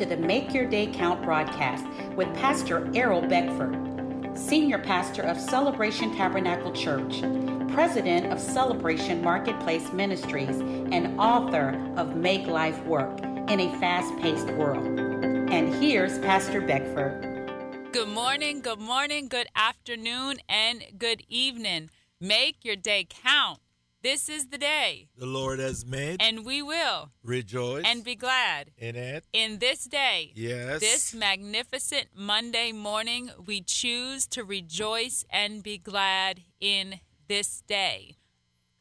to the Make Your Day Count broadcast with Pastor Errol Beckford, Senior Pastor of Celebration Tabernacle Church, President of Celebration Marketplace Ministries, and author of Make Life Work in a Fast Paced World. And here's Pastor Beckford. Good morning, good morning, good afternoon, and good evening. Make your day count. This is the day the Lord has made, and we will rejoice and be glad in it. in this day. Yes. This magnificent Monday morning, we choose to rejoice and be glad in this day.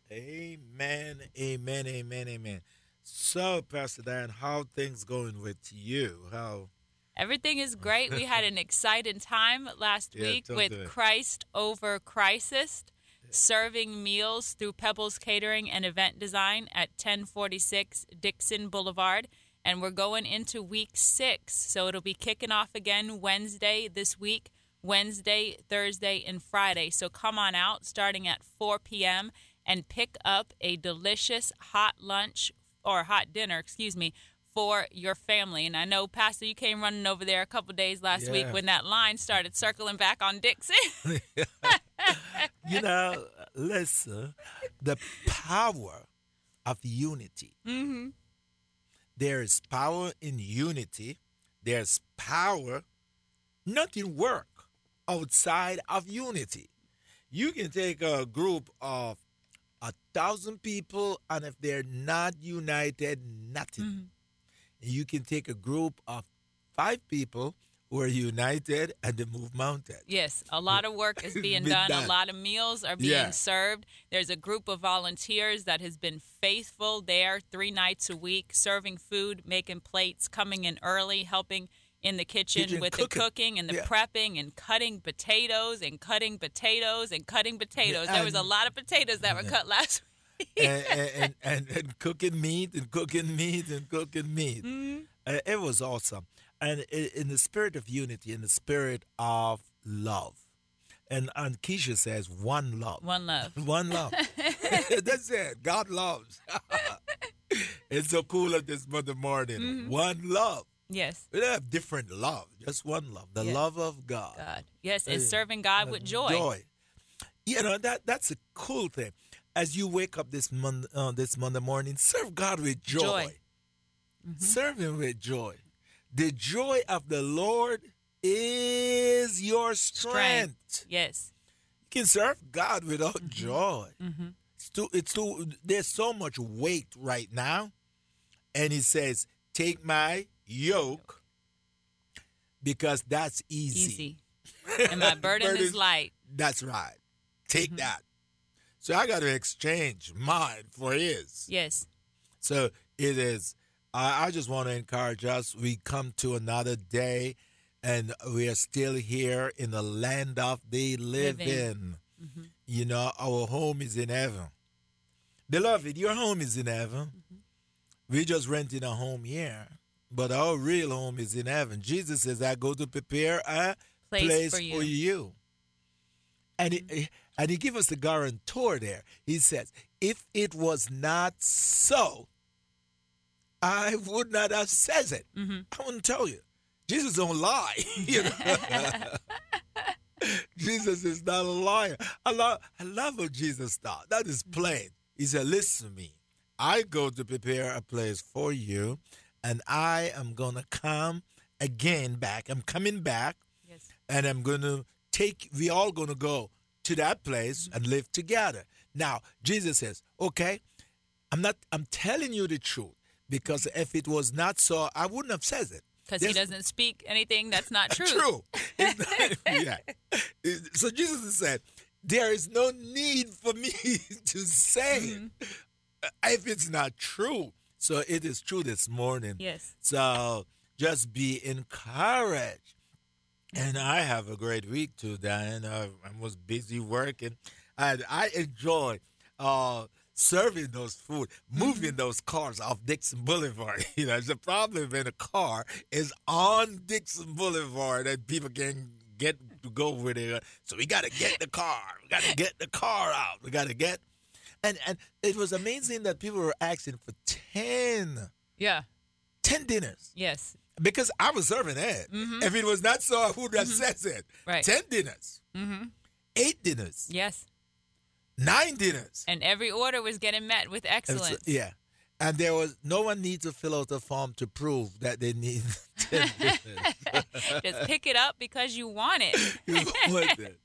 Amen. Amen. Amen. Amen. So, Pastor Dan, how things going with you? How? Everything is great. We had an exciting time last Yeah, week with. Christ over Crisis, serving meals through Pebbles Catering and Event Design at 1046 Dixon Boulevard. And we're going into week six. So it'll be kicking off again Wednesday this week, Wednesday, Thursday, and Friday. So come on out starting at 4 p.m. and pick up a delicious hot lunch or hot dinner, excuse me, for your family. And I know, Pastor, you came running over there a couple days last week when that line started circling back on Dixon. You know, listen, the power of unity. mm-hmm. There is power in unity. There's power not in work, outside of unity. You can take a group of a thousand people, and if they're not united, nothing. Mm-hmm. You can take a group of five people who are united and they move mountains. Yes, a lot of work is being Been done. A lot of meals are being Yeah. served. There's a group of volunteers that has been faithful there three nights a week, serving food, making plates, coming in early, helping in the kitchen, Kitchen with cooking. the cooking and the Yeah. prepping and cutting potatoes and cutting potatoes and cutting potatoes. there was a lot of potatoes that were cut last week. and, and, and, and cooking meat and cooking meat and cooking meat. Mm-hmm. Uh, it was awesome. And in the spirit of unity, in the spirit of love. And, and Keisha says, one love. One love. One love. That's it. God loves. it's so cool at this Monday morning. Mm-hmm. One love. Yes. We don't have different love, just one love. The Yeah. love of God. God. Yes, and serving God with joy. Joy. You know that that's a cool thing. As you wake up this mon- uh, this Monday morning, serve God with joy. Joy. Mm-hmm. Serve Him with joy. The joy of the Lord is your strength. Yes. You can serve God without joy. Mm-hmm. It's too. It's too. There's so much weight right now, and He says, "Take my yoke." Because that's easy. Easy. And my burden Burden- is light. That's right. Take Mm-hmm. that. So I got to exchange mine for his. Yes. So it is. I, I just want to encourage us. We come to another day, and we are still here in the land of the living. Living. Mm-hmm. You know, our home is in heaven. Beloved, your home is in heaven. Mm-hmm. We're just renting a home here, but our real home is in heaven. Jesus says, "I go to prepare a Place place, for you." for you." And he, and he give us the guarantor there. He says, "If it was not so, I would not have said it. Mm-hmm. I wouldn't tell you. Jesus don't lie. you know? Jesus is not a liar. I love, I love what Jesus thought. That is plain. He said, Listen to me. I go to prepare a place for you, and I am going to come again back. I'm coming back, Yes. and I'm going to take, we all going to go to that place and live together. Now, Jesus says, Okay, I'm not, I'm telling you the truth because if it was not so, I wouldn't have said it. Because he doesn't speak anything that's not true. True. Not- yeah. So Jesus said, there is no need for me to say Mm-hmm. if it's not true. So it is true this morning. Yes. So just be encouraged. And I have a great week too, Diane. I, I was busy working. And I enjoy uh, serving those food, moving mm-hmm. those cars off Dixon Boulevard. You know, the problem in a car is on Dixon Boulevard and people can get to go over there. So we got to get the car. We got to get the car out. We got to get. And, and it was amazing that people were asking for 10, Yeah. 10 dinners. Yes. because I was serving it. Mm-hmm. If it was not so, who that mm-hmm. says it? Right. Ten dinners, Mm-hmm. eight dinners, Yes. Nine dinners. And every order was getting met with so- uh, excellence. yeah. And there was no one needs to fill out a form to prove that they need 10 dinners. Just pick it up because you want it. You want it.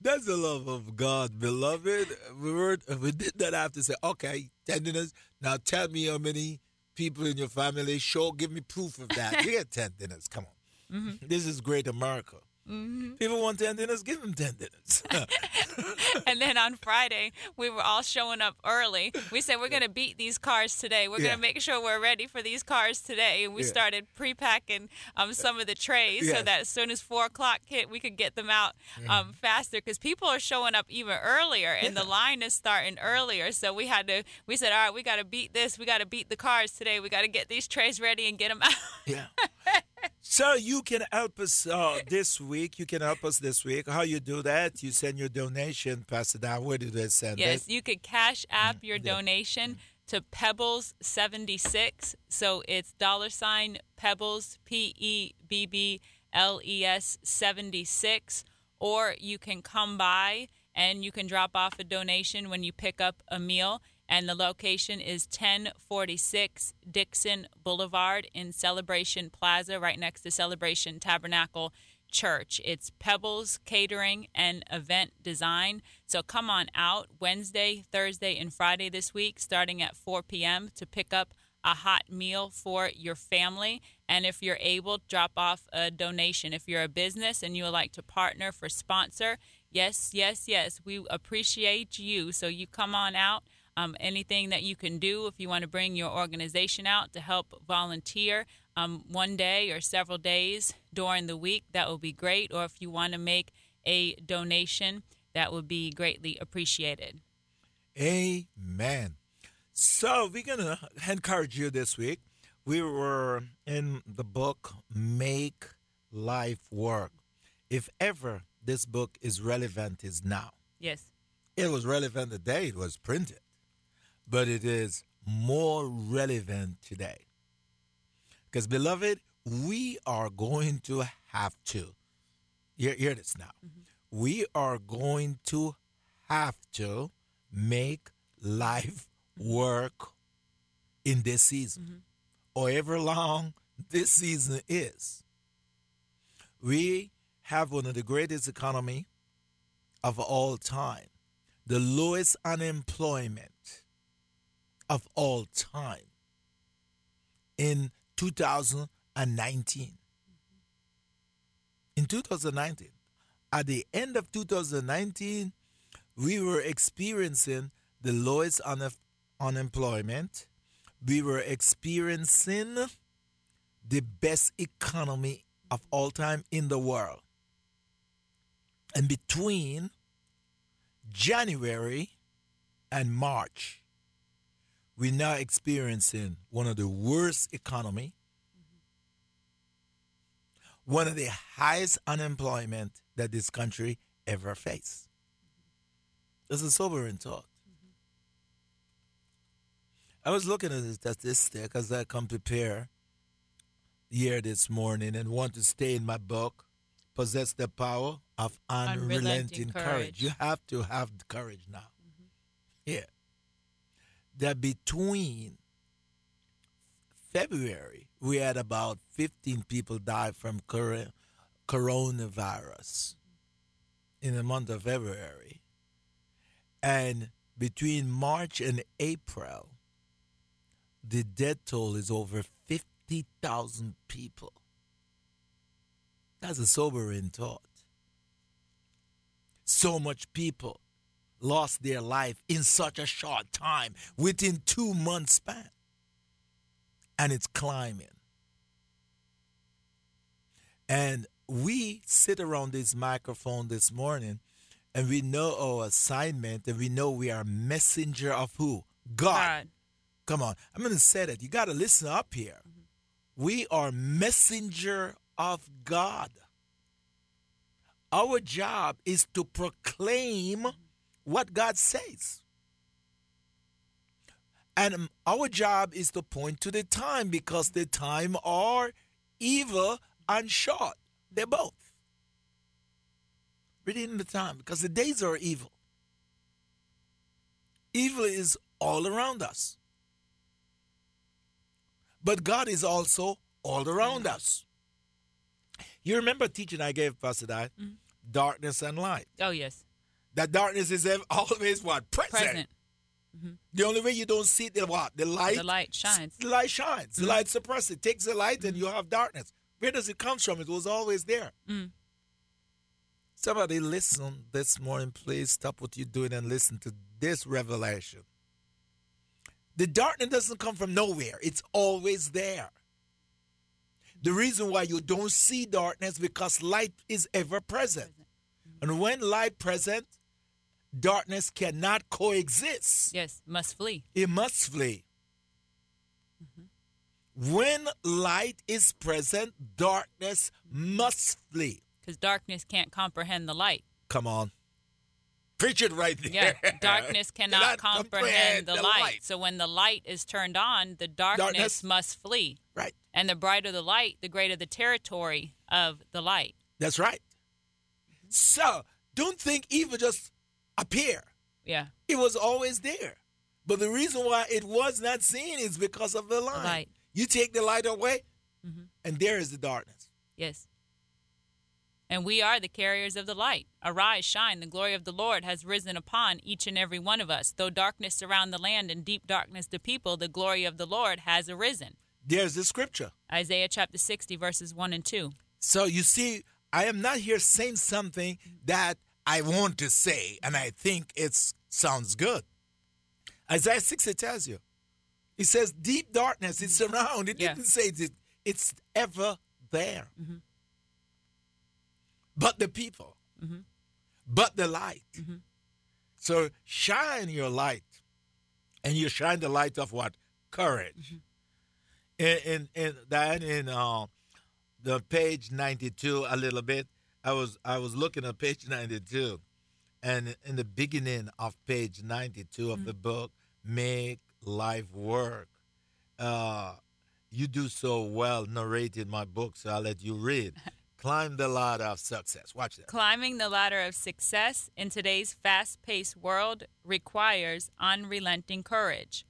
That's the love of God, beloved. We were we did not have to say, okay, ten dinners. Now tell me how many people in your family. Show, give me proof of that. You get ten dinners. Come on, mm-hmm. this is great America. People want ten dinners. Give them ten dinners. and then on Friday, we were all showing up early. We said we're gonna beat these cars today. We're Yeah. gonna make sure we're ready for these cars today. And we Yeah. started pre-packing um, some of the trays so that as soon as four o'clock hit, we could get them out um, faster because people are showing up even earlier, and the line is starting earlier. So we had to. We said, all right, we got to beat this. We got to beat the cars today. We got to get these trays ready and get them out. yeah. So you can help us uh, this week. You can help us this week. How you do that? You send your donation, Pastor Don. Where do they send it? Yes, it? you could cash app your donation to Pebbles seventy six. So it's dollar sign Pebbles P E B B L E S seventy six, or you can come by and you can drop off a donation when you pick up a meal. And the location is 1046 Dixon Boulevard in Celebration Plaza, right next to Celebration Tabernacle Church. It's Pebbles Catering and Event Design. So come on out Wednesday, Thursday, and Friday this week, starting at 4 p.m., to pick up a hot meal for your family. And if you're able, drop off a donation. If you're a business and you would like to partner for sponsor, yes, yes, yes, we appreciate you. So you come on out. Um, anything that you can do if you want to bring your organization out to help volunteer um, one day or several days during the week, that would be great. Or if you want to make a donation, that would be greatly appreciated. Amen. So we're gonna encourage you this week. We were in the book Make Life Work. If ever this book is relevant, is now. Yes. It was relevant the day it was printed, but it is more relevant today. Because, beloved, we are going to have to, hear, hear this now. Mm-hmm. We are going to have to make life work in this season, mm-hmm. or ever long this season is. We have one of the greatest economy of all time, the lowest unemployment of all time in 2019. In 2019, at the end of 2019, we were experiencing the lowest un- unemployment. We were experiencing the best economy of all time in the world. And between January and March, we're now experiencing one of the worst economy, one of the highest unemployment that this country ever faced. This is sobering thought. I was looking at the statistic as I come prepare here this morning and want to stay in my book, possess the power of unrelenting, Unrelenting courage. courage. You have to have courage now. Mm-hmm. Yeah. That between February, we had about 15 people die from cor- coronavirus in the month of February. And between March and April, the death toll is over 50,000 people. That's a sobering thought. So much people lost their life in such a short time, within two months span. And it's climbing. And we sit around this microphone this morning and we know our assignment and we know we are messenger of who? God. God. Come on. I'm going to say that. You got to listen up here. Mm-hmm. We are messenger of God. Our job is to proclaim what God says. And our job is to point to the time because the time are evil and short. They're both. Reading the time because the days are evil. Evil is all around us. But God is also all around us. You remember teaching I gave, Pastor Di? Mm-hmm. Darkness and light. Oh, yes. That darkness is always what? Present. Present. Mm-hmm. The only way you don't see the what? The light. The light shines. The light shines. The mm-hmm. light suppresses. It takes the light and mm-hmm. you have darkness. Where does it come from? It was always there. Mm. Somebody listen this morning, please stop what you're doing and listen to this revelation. The darkness doesn't come from nowhere. It's always there. The reason why you don't see darkness because light is ever present. And when light present, darkness cannot coexist. Yes, must flee. It must flee. Mm-hmm. When light is present, darkness must flee. Because darkness can't comprehend the light. Come on. Preach it right there. Yeah, darkness cannot Cannot comprehend the, light. So when the light is turned on, the darkness, Darkness. must flee. Right. And the brighter the light, the greater the territory of the light. That's right. Mm-hmm. So don't think evil just appear. Yeah. It was always there. But the reason why it was not seen is because of the light. light. You take the light away, Mhm. and there is the darkness. Yes. And we are the carriers of the light. Arise, shine. The glory of the Lord has risen upon each and every one of us. Though darkness surround the land and deep darkness the people, the glory of the Lord has arisen. There's the scripture. Isaiah chapter 60, verses 1 and 2. So you see, I am not here saying something that I want to say and I think it sounds good. Isaiah 60 tells you. It says deep darkness is around. It Yeah. didn't say it, it's ever there. Mhm. But the people, Mhm. but the light. Mhm. So shine your light. And you shine the light of what? Courage. And, in, in that in uh, the page 92 a little bit i was i was looking at page 92 and in the beginning of page 92 of the book make life work uh you do so well narrating my book so i'll let you read. Climb the ladder of success. Watch this. Climbing the ladder of success in today's fast paced world requires unrelenting courage.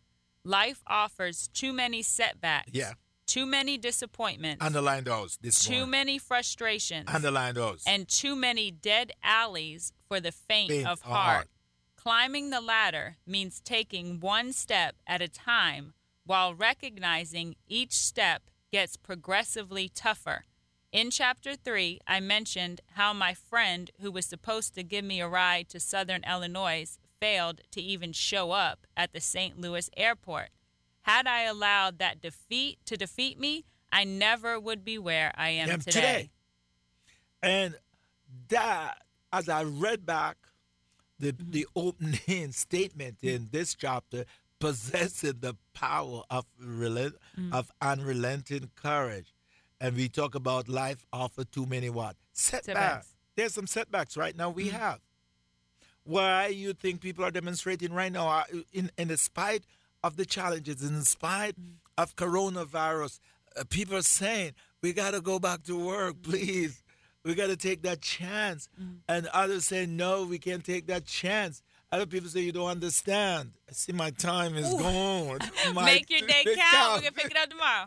Life offers too many setbacks, Yeah. Too many disappointments, underline those this too morning. many frustrations, underline those and too many dead alleys for the faint, Faint of heart. heart. Climbing the ladder means taking one step at a time while recognizing each step gets progressively tougher. In chapter 3, I mentioned how my friend who was supposed to give me a ride to southern Illinois failed to even show up at the St. Louis airport. Had I allowed that defeat to defeat me, I never would be where I am Am today. today. And that, as I read back the Mm-hmm. the opening statement in this chapter, possessing the power of relent, Mm. of unrelenting courage, and we talk about life offer too many what setbacks. Setbacks. Mm. There's some setbacks right now. We have. Why you think people are demonstrating right now? uh, In in spite of the challenges, in spite Mm. of coronavirus, uh, people are saying we got to go back to work, please. We got to take that chance. Mm. And others say, no, we can't take that chance. Other people say, you don't understand. I see my time is gone. My Make your day count. We're going to pick it up tomorrow.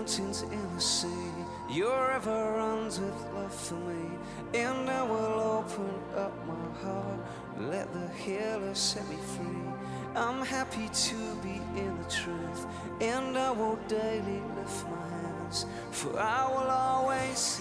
Mountains in the sea, your river runs with love for me, and I will open up my heart, let the healer set me free. I'm happy to be in the truth, and I will daily lift my hands, for I will always sing.